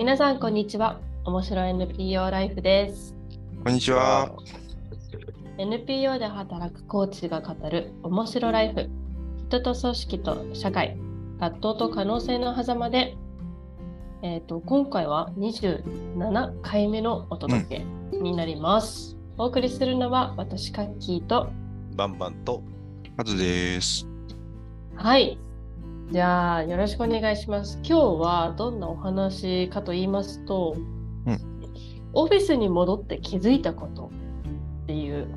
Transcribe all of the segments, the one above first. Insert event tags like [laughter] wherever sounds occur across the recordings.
皆さんこんにちは。面白い NPO ライフです。こんにちは。NPO で働くコーチが語る面白ライフ。人と組織と社会葛藤と可能性の狭間で、えーと、今回は27回目のお届けになります、うん、お送りするのは私カッキーとバンバンとカズです。はいじゃあよろしくお願いします。今日はどんなお話かと言いますと、うん、オフィスに戻って気づいたことっていう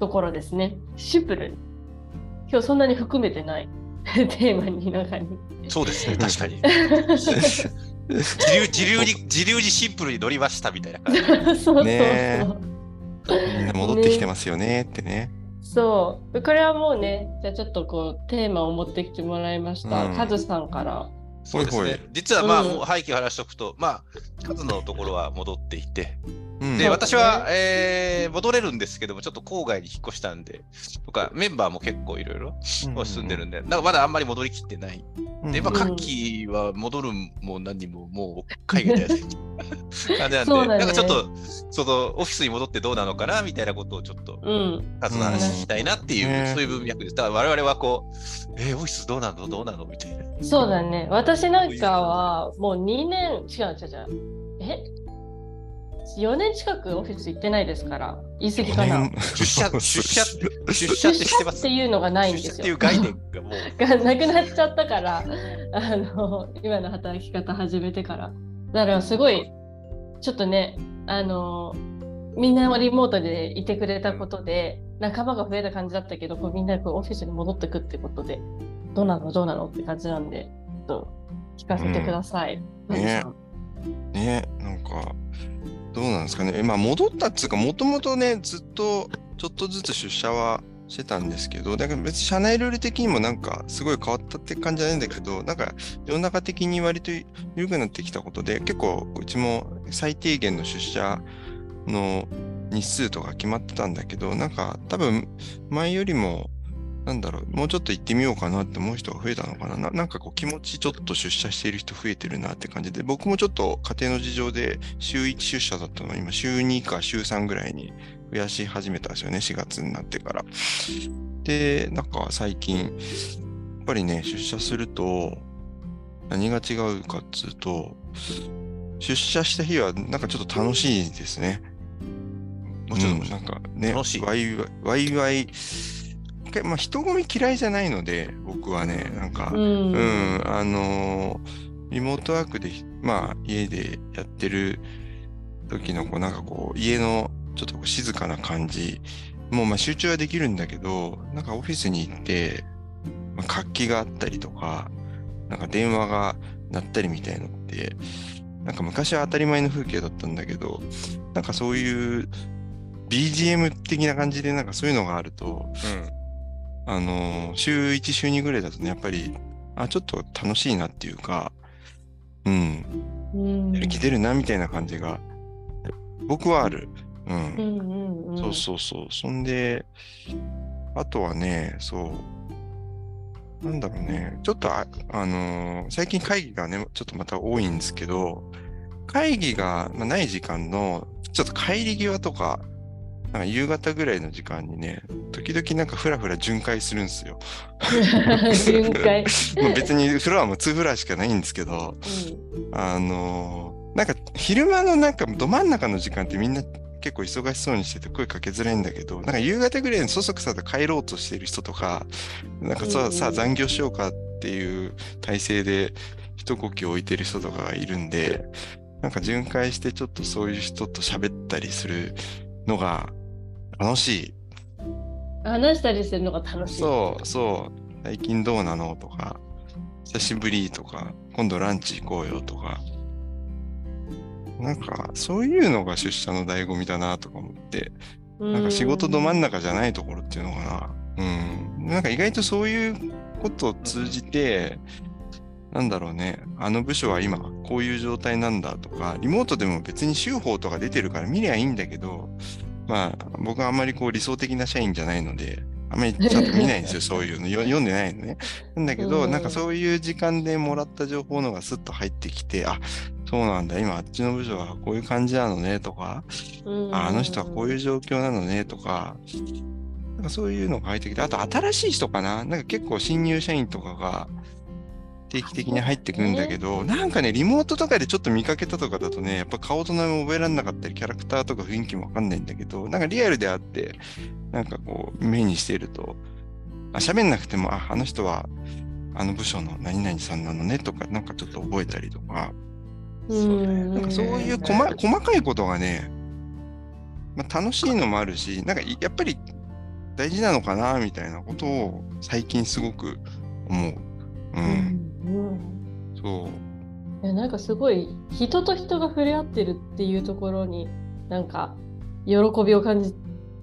ところですね。シンプルに。今日そんなに含めてない。[laughs] テーマに中に。そうですね。[laughs] 確かに。[laughs] 自流自流に自流にシンプルに乗りましたみたいな感じ。そうそうそう、ね、みんな戻ってきてますよねってねそう。これはもうねじゃあちょっとこうテーマを持ってきてもらいました、うん、カズさんからそうですね。実はまあ、もう背景を話しておくと、まあ、数のところは戻っていて、うん、で、私は、えー、戻れるんですけども、ちょっと郊外に引っ越したんで、とか、メンバーも結構いろいろ住んでるんで、なんかまだあんまり戻りきってない。で、まあ、夏季は戻るも何ももう海外でやる感じなんで、ね、なんかちょっと、そのオフィスに戻ってどうなのかなみたいなことをちょっと、数の話したいなっていう、そういう文脈です。だから我々はこう、えー、オフィスどうなのどうなのみたいな。そうだね。私なんかはもう2年、違う違う違う。え？4年近くオフィス行ってないですから、言い過ぎかな。出社、出社、出社ってしてます。っていうのがないんですよ。っていう概念がもう。が [laughs] なくなっちゃったから、あの、今の働き方始めてから。だからすごい、ちょっとね、あの、みんなリモートでいてくれたことで、仲間が増えた感じだったけど、こうみんなこうオフィスに戻ってくってことで、どうなのどうなのって感じなんで、ちょっと聞かせてください。うん、ねねなんか、どうなんですかね。まあ、戻ったっつうか、もともとね、ずっとちょっとずつ出社はしてたんですけど、だから別に社内ルール的にもなんかすごい変わったって感じじゃないんだけど、なんか世の中的に割と緩くなってきたことで、結構うちも最低限の出社の日数とか決まってたんだけど、なんか多分前よりもなんだろう、もうちょっと行ってみようかなって思う人が増えたのかな。なんかこう気持ちちょっと出社している人増えてるなって感じで、僕もちょっと家庭の事情で週1出社だったのを今週2か週3ぐらいに増やし始めたんですよね、4月になってから。で、なんか最近、やっぱりね、出社すると、何が違うかっつうと、出社した日はなんかちょっと楽しいですね。もうちょっとなんかね、楽しい。ワイワイ、ワイワイ。まあ、人混み嫌いじゃないので、僕はね、なんか、うん、うん、あのー、リモートワークで、まあ、家でやってる時の、こう、なんかこう、家のちょっと静かな感じ、もうまあ集中はできるんだけど、なんかオフィスに行って、まあ、活気があったりとか、なんか電話が鳴ったりみたいのって、なんか昔は当たり前の風景だったんだけど、なんかそういう BGM 的な感じでなんかそういうのがあると、うんあの、週1、週2ぐらいだとね、やっぱり、あ、ちょっと楽しいなっていうか、うん、やる気出るなみたいな感じが、僕はある。うん。うんうんうん、そうそうそう。そんで、あとはね、そう、なんだろうね、ちょっとあ、あのー、最近会議がね、ちょっとまた多いんですけど、会議がない時間の、ちょっと帰り際とか、なんか夕方ぐらいの時間にね、時々なんかふらふら巡回するんですよ。[laughs] 巡回。別にフロアも2フロアしかないんですけど、うん、あのー、なんか昼間のなんかど真ん中の時間ってみんな結構忙しそうにしてて声かけづらいんだけど、なんか夕方ぐらいにそそくさと帰ろうとしている人とか、なんかさ、うん、さ残業しようかっていう体制で一呼吸置いてる人とかがいるんで、なんか巡回してちょっとそういう人と喋ったりするのが楽しい。話したりするのが楽しい。そうそう。最近どうなの？とか、久しぶりとか、今度ランチ行こうよとか。なんか、そういうのが出社の醍醐味だなとか思って、なんか仕事ど真ん中じゃないところっていうのかな。うん。なんか意外とそういうことを通じて、なんだろうね、あの部署は今こういう状態なんだとか、リモートでも別に週報とか出てるから見りゃいいんだけど、まあ、僕はあんまりこう理想的な社員じゃないので、[laughs] あんまりちゃんと見ないんですよ、そういうの。読んでないのね。なんだけど、なんかそういう時間でもらった情報のがスッと入ってきて、あ、そうなんだ、今あっちの部署はこういう感じなのねとか、あの人はこういう状況なのねとか、なんかそういうのが入ってきて、あと新しい人かななんか結構新入社員とかが定期的に入ってくるんだけど、なんかね、リモートとかでちょっと見かけたとかだとね、やっぱ顔と名前覚えられなかったり、キャラクターとか雰囲気もわかんないんだけど、なんかリアルであって、なんかこう、目にしていると、あ喋んなくても、あ、あの人は、あの部署の何々さんなのねとか、なんかちょっと覚えたりとか、そうなんかそういう細細かいことがね、まあ、楽しいのもあるし、なんかやっぱり大事なのかなみたいなことを最近すごく思う。うん。うん、そう。いやなんかすごい人と人が触れ合ってるっていうところになんか喜びを感じ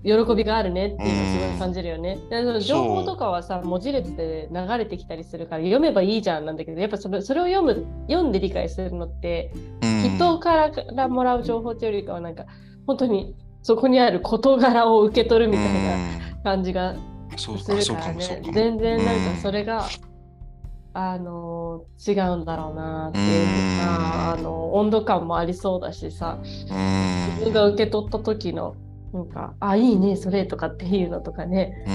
喜びがあるねっていうのをすごい感じるよね。でその情報とかはさ文字列で流れてきたりするから読めばいいじゃんなんだけどやっぱそれそれを読む読んで理解するのって人からもらう情報っていうよりかはなんか本当にそこにある事柄を受け取るみたいな感じがするからね。全然なんかそれがあの違うんだろうなっていうかあの温度感もありそうだしさ自分が受け取った時のなんか、あ、いいね、それとかっていうのとかね、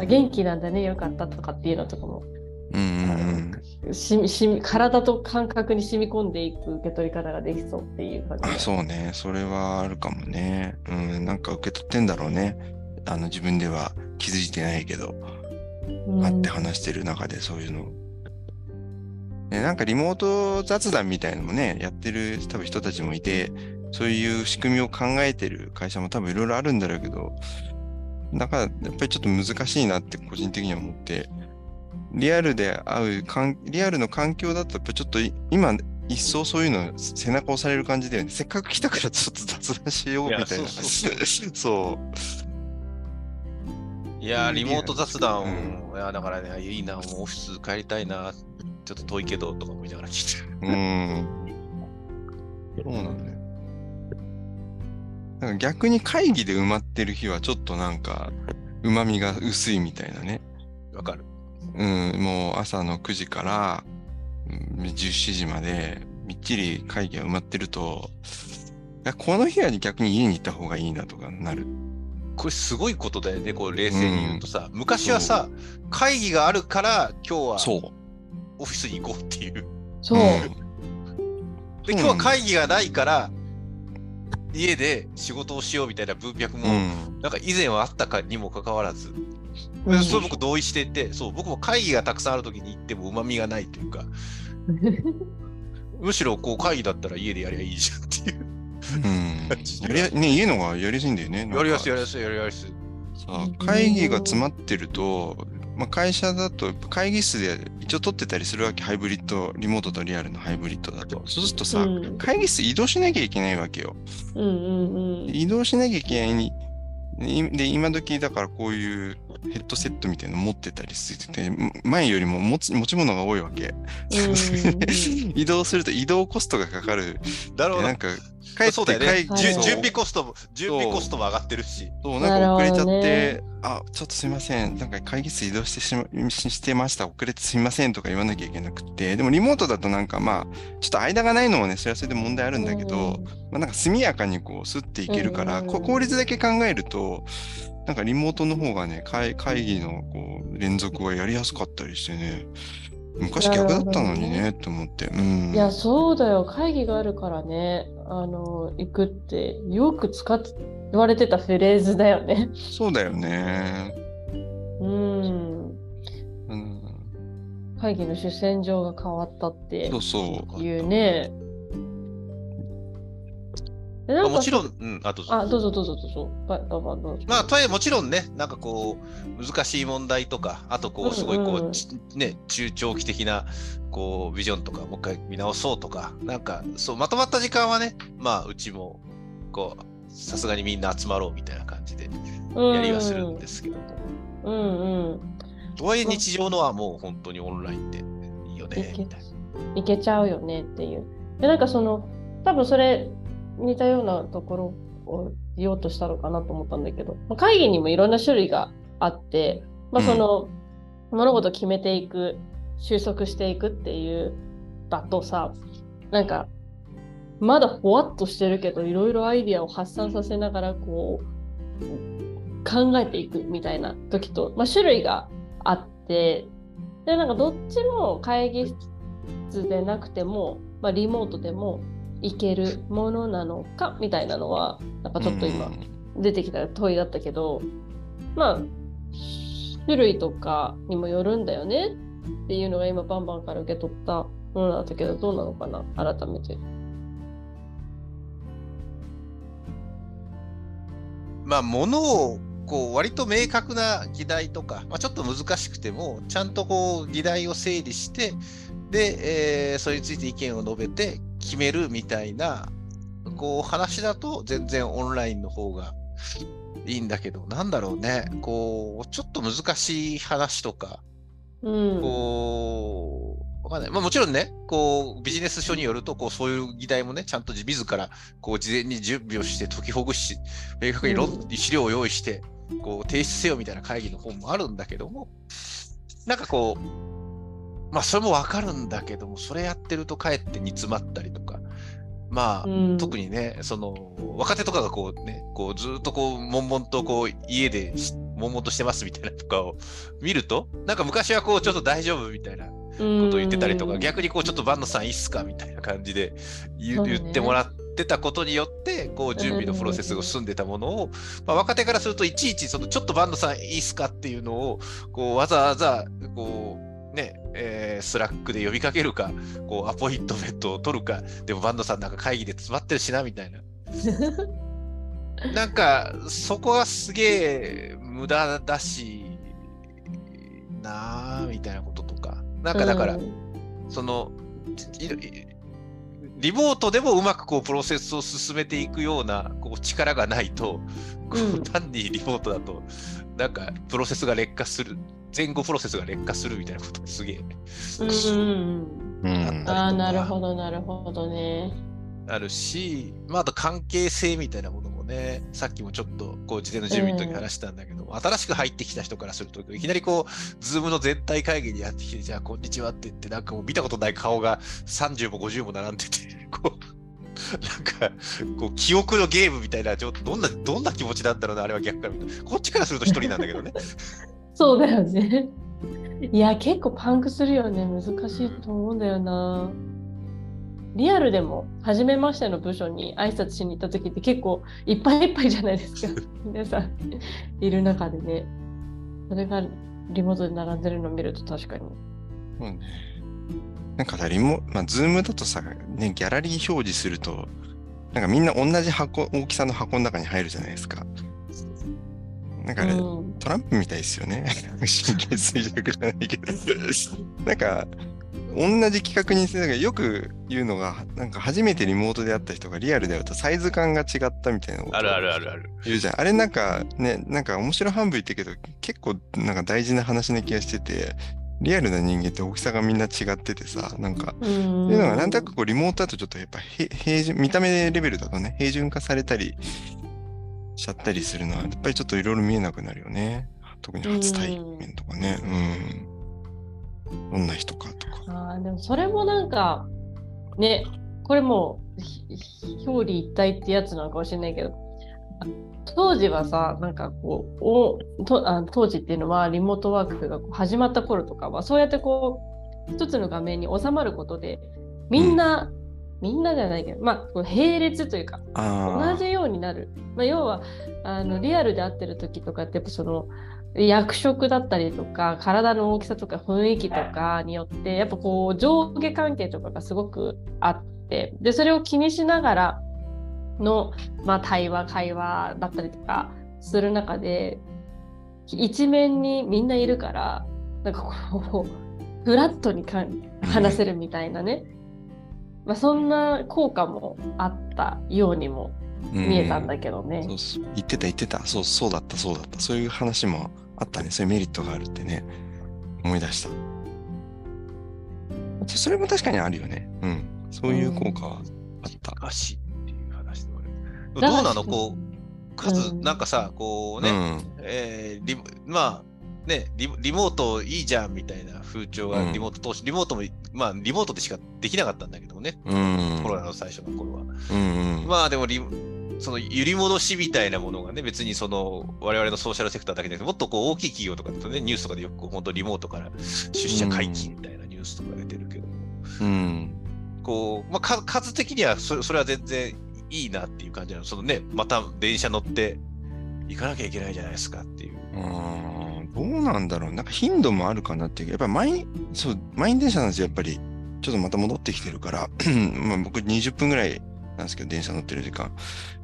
うん、元気なんだね、よかったとかっていうのとかも、うん、しし体と感覚に染み込んでいく受け取り方ができそうっていう感じ。あそうね、それはあるかもね。うん、なんか受け取ってんだろうね。あの自分では気づいてないけど、うん、会って話してる中でそういうの。ね、なんかリモート雑談みたいのもね、やってる多分人たちもいて、そういう仕組みを考えてる会社も多分いろいろあるんだろうけど、だからやっぱりちょっと難しいなって個人的には思って、リアルで会う、リアルの環境だとやっぱちょっと今、一層そういうの背中押される感じだよね。せっかく来たからちょっと雑談しようみたいな。そう [laughs] いやリモート雑談、うん、いやだからね、いいな、もうオフィス帰りたいな、ちょっと遠いけどとか思いながら聞いてる。うん。そうなんだよ。なんか逆に会議で埋まってる日はちょっとなんか、旨味が薄いみたいなね。わかる。うん、もう朝の9時から17時までみっちり会議が埋まってると、この日は逆に家に行った方がいいなとかなる。これすごいことだよね、こう冷静に言うとさ、うん、昔はさ、会議があるから今日はオフィスに行こうっていう。そう。で、今日は会議がないから、家で仕事をしようみたいな文脈も、なんか以前はあったかにもかかわらず、うん、それ僕同意していて、そう、僕も会議がたくさんある時に行ってもうまみがないというか、[laughs] むしろこう会議だったら家でやりゃいいじゃんっていう。うん、[laughs] やりね、家のがやりやすいんだよね。やりやすい、やりやすい、やりやすい。さあ、会議が詰まってると、まあ、会社だと会議室で一応取ってたりするわけ、ハイブリッド、リモートとリアルのハイブリッドだと。そうするとさ、うん、会議室移動しなきゃいけないわけよ。うんうんうん、移動しなきゃいけないで、今時だからこういうヘッドセットみたいなの持ってたりしてて、前よりも持ち持ち物が多いわけ。[laughs] 移動すると移動コストがかかる。だろうなんか、帰ってそうだよね。準備コストも、準備コストも上がってるし。そう、なんか遅れちゃって、あ、ちょっとすいません。なんか会議室移動してしましてました。遅れてすいませんとか言わなきゃいけなくて。でもリモートだとなんかまあ、ちょっと間がないのもね、それはそれで問題あるんだけど、まあなんか速やかにこう、スッていけるから、効率だけ考えると、なんかリモートの方がね、会会議のこう連続はやりやすかったりしてね、昔逆だったのにねって思って。うん、いや、そうだよ。会議があるからね、あの、行くってよく使われてたフレーズだよね。そうだよね。うん。うん、会議の主戦場が変わったっていうね。そうそうまあ、もちろん、うん、あ、どうぞ。あ、どうぞどうぞどうぞ。ばばばどうぞ。まあ、とはいえもちろんね、なんかこう、難しい問題とか、あとこう、すごいこう、うんうん、ね、中長期的な、こう、ビジョンとか、もう一回見直そうとか、なんか、そう、まとまった時間はね、まあ、うちも、こう、さすがにみんな集まろうみたいな感じで、やりはするんですけども。うんうん。とはいえ日常のはもう本当にオンラインでいいよね、みたいな。いけちゃうよねっていう。で、なんかその、多分それ、似たようなところを言おうとしたのかなと思ったんだけど、まあ、会議にもいろんな種類があって、まあ、その、うん、物事決めていく収束していくっていうだとさなんかまだほわっとしてるけどいろいろアイディアを発散させながらこう考えていくみたいな時と、まあ、種類があってでなんかどっちも会議室でなくても、まあ、リモートでもいけるものなのかみたいなのはなんかちょっと今出てきた問いだったけど、まあ種類とかにもよるんだよねっていうのが今バンバンから受け取ったものだったけどどうなのかな改めて。まあ、ものをこう割と明確な議題とか、まあ、ちょっと難しくても、ちゃんとこう議題を整理して、で、えー、それについて意見を述べて決めるみたいな、こう話だと全然オンラインの方がいいんだけど、なんだろうね、こう、ちょっと難しい話とか、うん、こう、わかんない。まあもちろんね、こう、ビジネス書によると、こう、そういう議題もね、ちゃんと自ら、こう、事前に準備をして解きほぐし、明確に論、うん、資料を用意して、こう、提出せよみたいな会議の本もあるんだけども、なんかこう、まあそれもわかるんだけども、それやってるとかえって煮詰まったりとか、まあ、うん、特にね、その、若手とかがこうね、こうずっとこう、悶々とこう、家で悶々としてますみたいなとかを見ると、なんか昔はこう、ちょっと大丈夫みたいなことを言ってたりとか、逆にこうちょっとバンドさんいいっすかみたいな感じで言,、ってもらってたことによってこう準備のプロセスが進んでたものを、まあ、若手からするといちいちそのちょっとバンドさんいいっすかっていうのをこうわざわざこうねえー、スラックで呼びかけるかこうアポイントメントを取るかでもバンドさんなんか会議で詰まってるしなみたいな。[laughs] なんかそこがすげえ無駄だしなあみたいなこととか。なんかだから、うん、そのリモートでもうまくこうプロセスを進めていくようなこう力がないと、こう単にリモートだとなんかプロセスが劣化する前後プロセスが劣化するみたいなことすげえ、うん。うん、ああなるほどなるほどね。あるし、まあ、あと関係性みたいなものもね、さっきもちょっとこう事前の準備の時に話したんだけど、うん、新しく入ってきた人からすると、いきなりこう、ズームの全体会議にやってきて、じゃあ、こんにちはって言って、なんかもう見たことない顔が30も50も並んでて、[laughs] こう、なんか、こう、記憶のゲームみたいな、ちょっとどんな、どんな気持ちなんだろうな、あれは逆から。こっちからすると一人なんだけどね。[laughs] そうだよね。いや、結構パンクするよね。難しいと思うんだよな。リアルでも初めましての部署に挨拶しに行った時って結構いっぱいいっぱいじゃないですか [laughs] 皆さんいる中でねそれがリモートで並んでるのを見ると確かに。うん、なんかさリモまあズームだとさ、ね、ギャラリー表示するとなんかみんな同じ箱大きさの箱の中に入るじゃないですか。なんか、ねうん、トランプみたいですよね。神経衰弱じゃないけど。なんか同じ規格にしてたよく言うのが、なんか初めてリモートで会った人がリアルで会うとサイズ感が違ったみたいなあるあるあるある。言うじゃん。あれなんかね、なんか面白半分言ってるけど、結構なんか大事な話な気がしてて、リアルな人間って大きさがみんな違っててさ、なんか、っていうのがなんとなくこうリモートだとちょっとやっぱ平準、見た目レベルだとね、平準化されたりしちゃったりするのは、やっぱりちょっといろいろ見えなくなるよね。特に初対面とかね。うんどんな人かとか。あでもそれもなんかねこれも表裏一体ってやつなのかもしれないけど当時はさなんかこうおとあ当時っていうのはリモートワークが始まった頃とかはそうやってこう一つの画面に収まることでみんな、うん、みんなじゃないけどまあ並列というか同じようになる、まあ、要はあのリアルで会ってる時とかってやっぱその役職だったりとか体の大きさとか雰囲気とかによってやっぱこう上下関係とかがすごくあってでそれを気にしながらの、まあ、対話会話だったりとかする中で一面にみんないるからなんかこうフラットにか話せるみたいなね、まあ、そんな効果もあったようにも見えたんだけどね。そうそう言ってた言ってた。そう、そうだった、そうだった。そういう話もあったね。そういうメリットがあるってね。思い出した。それも確かにあるよね。うん。そういう効果はあった。かしっていう話である。どうなの？こう、数、うん、なんかさ、こうね、うん、えー、まあ、ねリ、リモートいいじゃんみたいな風潮がリモート投資、うん、リモートも、まあ、リモートでしかできなかったんだけどね、うん、コロナの最初の頃は。うんうん、まあでもリ、その揺り戻しみたいなものがね、別にその我々のソーシャルセクターだけでなくて、もっとこう大きい企業とかだとね、ニュースとかでよく本当リモートから出社解禁みたいなニュースとか出てるけども、うん、こう、まあ、数的にはそそれは全然いいなっていう感じなの。そのね、また電車乗って行かなきゃいけないじゃないですかっていう。どうなんだろう？なんか頻度もあるかなっていう。やっぱり満員、そう、満員電車なんですよ、やっぱり。ちょっとまた戻ってきてるから、[clears throat] まあ僕20分ぐらいなんですけど、電車乗ってる時間。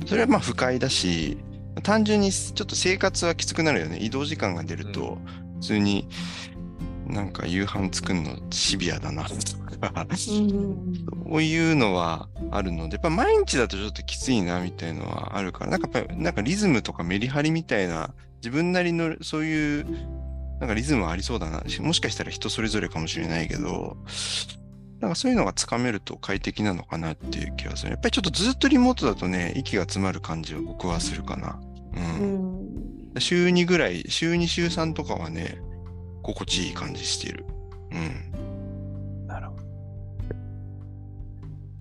それはまあ不快だし、単純にちょっと生活はきつくなるよね。移動時間が出ると、普通になんか夕飯作るのシビアだなとか、そういうのはあるので、やっぱ毎日だとちょっときついなみたいのはあるから、なんかやっぱなんかリズムとかメリハリみたいな、自分なりのそういうなんかリズムはありそうだな。もしかしたら人それぞれかもしれないけど、なんかそういうのがつかめると快適なのかなっていう気がする。やっぱりちょっとずっとリモートだとね、息が詰まる感じは僕はするかな。うん。うん、週2ぐらい、週2、週3とかはね、心地いい感じしてる。うん。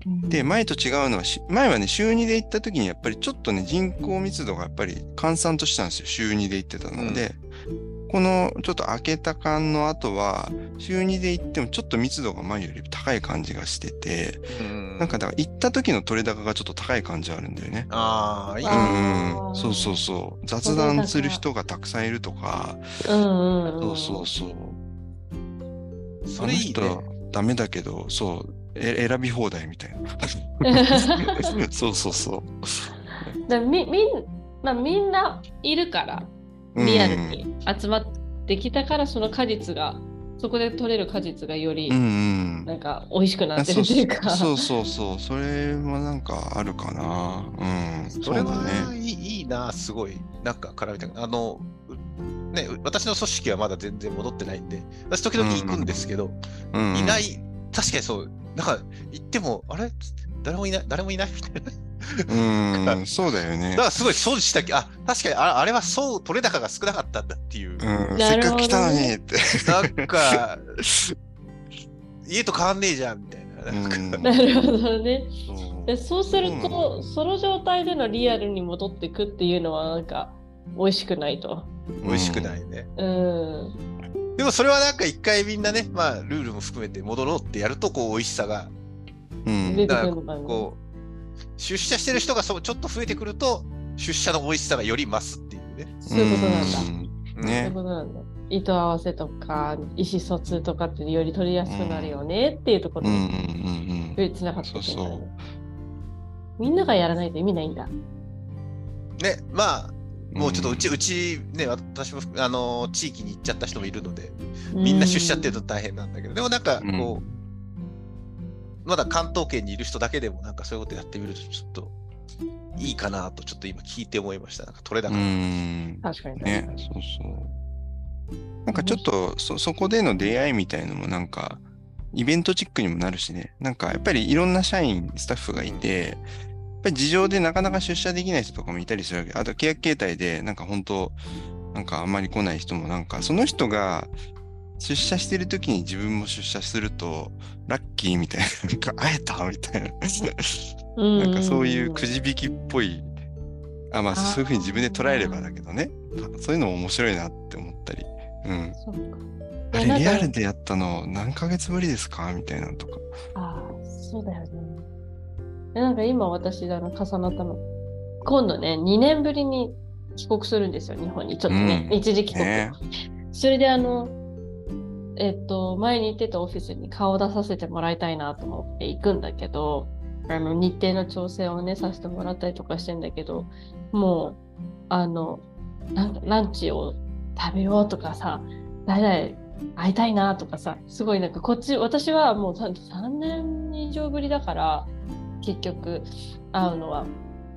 で、前と違うのは、前はね、週2で行った時にやっぱりちょっとね、人口密度がやっぱり閑散としたんですよ。週2で行ってたので。うんこのちょっと開けた感の後は、週2で行ってもちょっと密度が前より高い感じがしてて、んなんかだから行った時の取れ高がちょっと高い感じあるんだよね。ああ、いいね。うん、そうそうそう。雑談する人がたくさんいるとか、うんそうそうそう。それいいね。ダメだけど、そう、え選び放題みたいな。[laughs] そうそうそう。だみみんまあ、みんないるからリアルに集まってきたから、その果実がそこで取れる果実がよりなんか美味しくなってるっていうか、うんうん、そうそうそう。それはなんかあるかな。うん。それはね。いいなすごい。なんか絡めてあのね私の組織はまだ全然戻ってないんで私時々行くんですけど、うんうん、いない確かにそうなんか行ってもあれ？誰もいない誰もいない？みたいなうん、そうだよね。だからすごい損したき、あ、確かにああれはそう取れ高が少なかったんだっていう。うん、せっかく来たのにって。なんか、家と変わんねえじゃんみたいな。なるほどね。でそうすると、その状態でのリアルに戻っていくっていうのはなんか美味しくないと。美味しくないね。うん。でもそれはなんか一回みんなね、まあルールも含めて戻ろうってやるとこう美味しさが、うん、出てくるのかな。こう出社してる人がそうちょっと増えてくると、出社の美味しさがより増すっていうね。そういうことなんだ。うん、ね、そういうことなんだ。意図合わせとか意思疎通とかってより取りやすくなるよねっていうところにつながってくるみんながやらないと意味ないんだ。ね、まあ、もうちょっとうち、うち、ね、私も、あの、地域に行っちゃった人もいるので、みんな出社っていうと大変なんだけど、でもなんか、こう、まだ関東圏にいる人だけでもなんかそういうことやってみるとちょっといいかなとちょっと今聞いて思いました。なんか取れ高確かにね。そうそう。なんかちょっとそそこでの出会いみたいのもなんかイベントチックにもなるしね。なんかやっぱりいろんな社員、スタッフがいて、やっぱり事情でなかなか出社できない人とかもいたりするわけ。あと契約形態でなんか本当なんかあんまり来ない人もなんかその人が出社してる時に自分も出社すると、ラッキーみたいな、なんか会えたみたいな。なんかそういうくじ引きっぽい、あ、まあそういうふうに自分で捉えればだけどね。そういうのも面白いなって思ったり。うん。あれ、リアルでやったの何ヶ月ぶりですか？みたいなのとか。ああ、そうだよね。なんか今私、あの、重なったの。今度ね、2年ぶりに帰国するんですよ、日本に。ちょっとね、うん、一時帰国。ね、それであの、えっと、前に行ってたオフィスに顔を出させてもらいたいなと思って行くんだけど、あの日程の調整をね、させてもらったりとかしてんだけど、もう、あの、ランチを食べようとかさ、誰々会いたいなとかさ、すごいなんかこっち、私はもう 3, 3年以上ぶりだから、結局会うのは、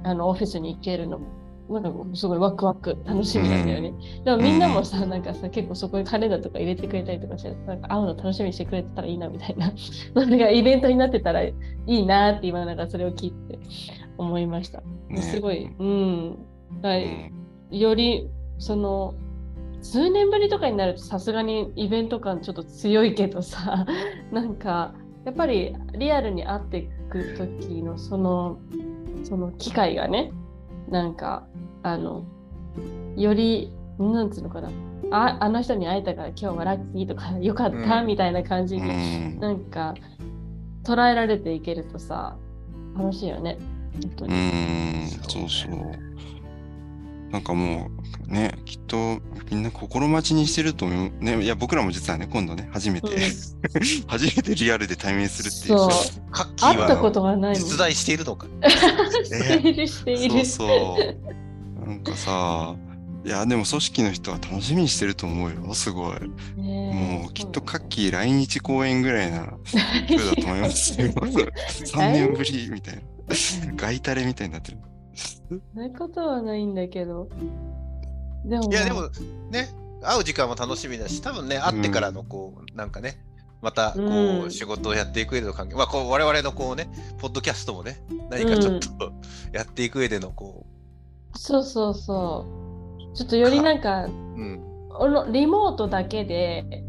あのオフィスに行けるのもなんかすごいワクワク楽しみなんだよね。うん、でもみんなもさ、なんかさ、結構そこにカレンダーとか入れてくれたりとかして、なんか会うの楽しみにしてくれてたらいいなみたいな、[laughs] なんかイベントになってたらいいなって今なんかそれを聞いて思いました。ね、すごい、うん。だよりその数年ぶりとかになるとさすがにイベント感ちょっと強いけどさ [laughs] なんかやっぱりリアルに会っていく時のそのその機会がねなんかあのよりなんつうのかな。ああの人に会えたから今日はラッキーとか [laughs] よかった、うん、みたいな感じに、ん、なんか捉えられていけるとさ楽しいよね。本当に。うん。そうそうなんかもうね、きっとみんな心待ちにしてると思う。ね、いや、僕らも実はね、今度ね、初めて、うん、[laughs] 初めてリアルで対面するっていう。そう。会ったことがない実在しているのか。[laughs] している、している。そうそう。なんかさ、いや、でも組織の人は楽しみにしてると思うよ、すごい。もうきっとカッキー来日公演ぐらいな風だと思いますよ。[laughs] 3年ぶりみたいな。ガイタレみたいになってる。そういうことはないんだけど。でも、いや、でもね、会う時間も楽しみだし、多分ね、会ってからのこう、うん、なんかね、またこう、うん、仕事をやっていく上での関係、まあ、こう我々のこうね、ポッドキャストもね、何かちょっと、やっていく上でのこう。そうそうそう。ちょっとよりなんか、うん、リモートだけで、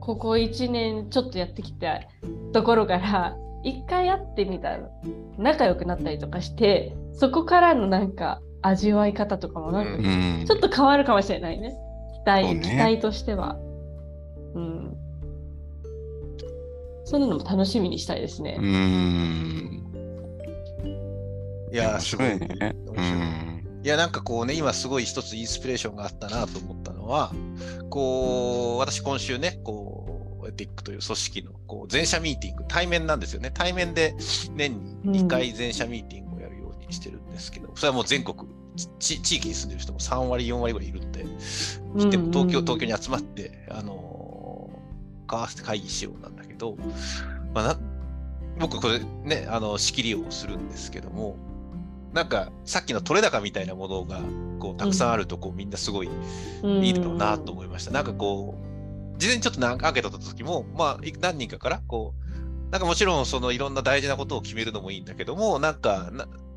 ここ1年ちょっとやってきたところから、一回会ってみたら仲良くなったりとかしてそこからのなんか味わい方とかもなんかちょっと変わるかもしれないね。期待、ね、期待としては。うん。そういうのも楽しみにしたいですね。うん。いや、すごいね。うん。いや、なんかこうね、今すごい一つインスピレーションがあったなと思ったのは、こう、私今週ね、こう、エピックという組織のこう全社ミーティング、対面なんですよね。対面で年に2回全社ミーティングしてるんですけど、それはもう全国、地域に住んでる人も3割、4割ぐらいいるんで、来ても東京、東京に集まって、あのー、交わせて会議しようなんだけど、まあ、な僕、これね、あの仕切りをするんですけども、なんかさっきの取れ高みたいなものがこうたくさんあるとこう、みんなすごいいいのなと思いました。なんかこう、事前にちょっとアンケート取った時も、まあ、何人かからこう、なんかもちろんそのいろんな大事なことを決めるのもいいんだけども、なんか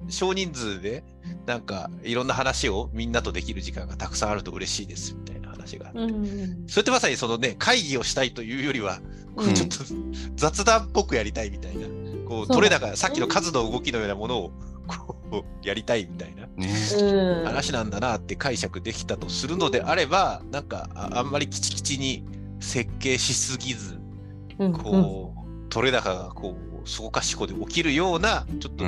少人数でなんかいろんな話をみんなとできる時間がたくさんあると嬉しいですみたいな話があって、うん、それってまさにそのね会議をしたいというよりは、こうちょっと雑談っぽくやりたいみたいな、こう取れ高さっきの数の動きのようなものをこうやりたいみたいな、ね、話なんだなって解釈できたとするのであればなんかあんまりきちきちに設計しすぎず、こう取れ高がこうそこかしこで起きるようなちょっと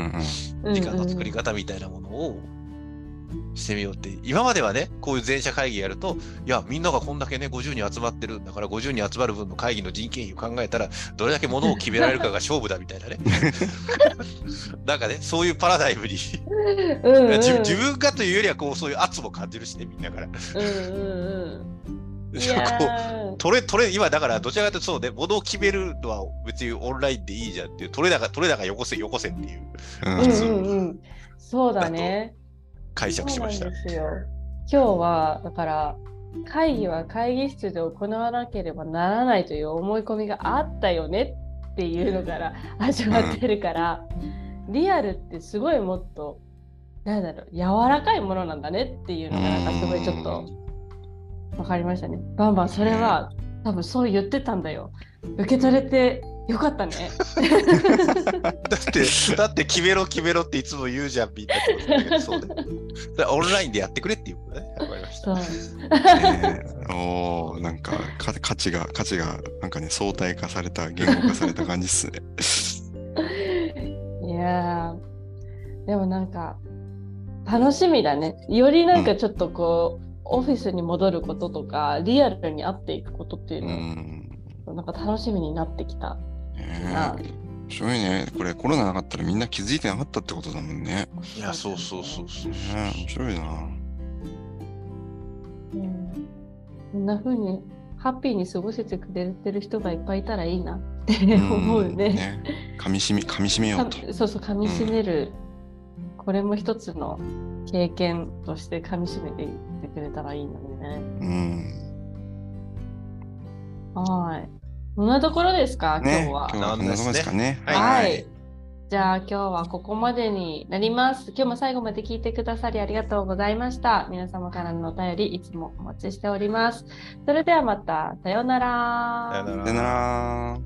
時間の作り方みたいなものをしてみようって、今まではね、こういう全社会議やると、いや、みんながこんだけね、50人集まってるんだから、50人集まる分の会議の人件費を考えたら、どれだけものを決められるかが勝負だみたいなね。[laughs] なんかね、そういうパラダイムに。自分がというよりは、こう、そういう圧も感じるしね、みんなから。うんうんうん [laughs] 取れ、取れ、今だからどちらかというとそうね、ものを決めるのは別にオンラインでいいじゃんっていう、取れ高、取れ高よこせ、よこせっていう。うんうんうん、そうだね。解釈しました。ですよ今日は、だから、会議は会議室で行わなければならないという思い込みがあったよねっていうのから始まってるから、リアルってすごいもっと、なんだろう、柔らかいものなんだねっていうのが、なんかすごいちょっとわかりましたね。バンバン、それは多分そう言ってたんだよ。受け取れてよかったね。[laughs] だって、だって決めろ決めろっていつも言うじゃん、みんなそうね。オンラインでやってくれっていうことね。わかりました。ね、おおなんか価値が、価値が、なんかね、相対化された、言語化された感じっすね。[laughs] いやでもなんか、楽しみだね。よりなんかちょっとこう、うんオフィスに戻ることとかリアルに会っていくことっていうのは、なんか楽しみになってきたな。面白いね。これコロナなかったらみんな気づいてなかったってことだもんね。いや、そうそうそうそう。ね、面白いな。うん、こんな風にハッピーに過ごせてくれてる人がいっぱいいたらいいなって [laughs] 思うね。ね噛みしめ、噛みしめようと。そうそう、噛みしめる。うん、これも一つの経験として噛みしめていってくれたらいいのにね。うん。はい。こんなところですか、ね、今日は。今日はこんなところですかね。はい。はい、じゃあ今日はここまでになります。今日も最後まで聞いてくださりありがとうございました。皆様からのお便りいつもお待ちしております。それではまた。さようなら。さようなら。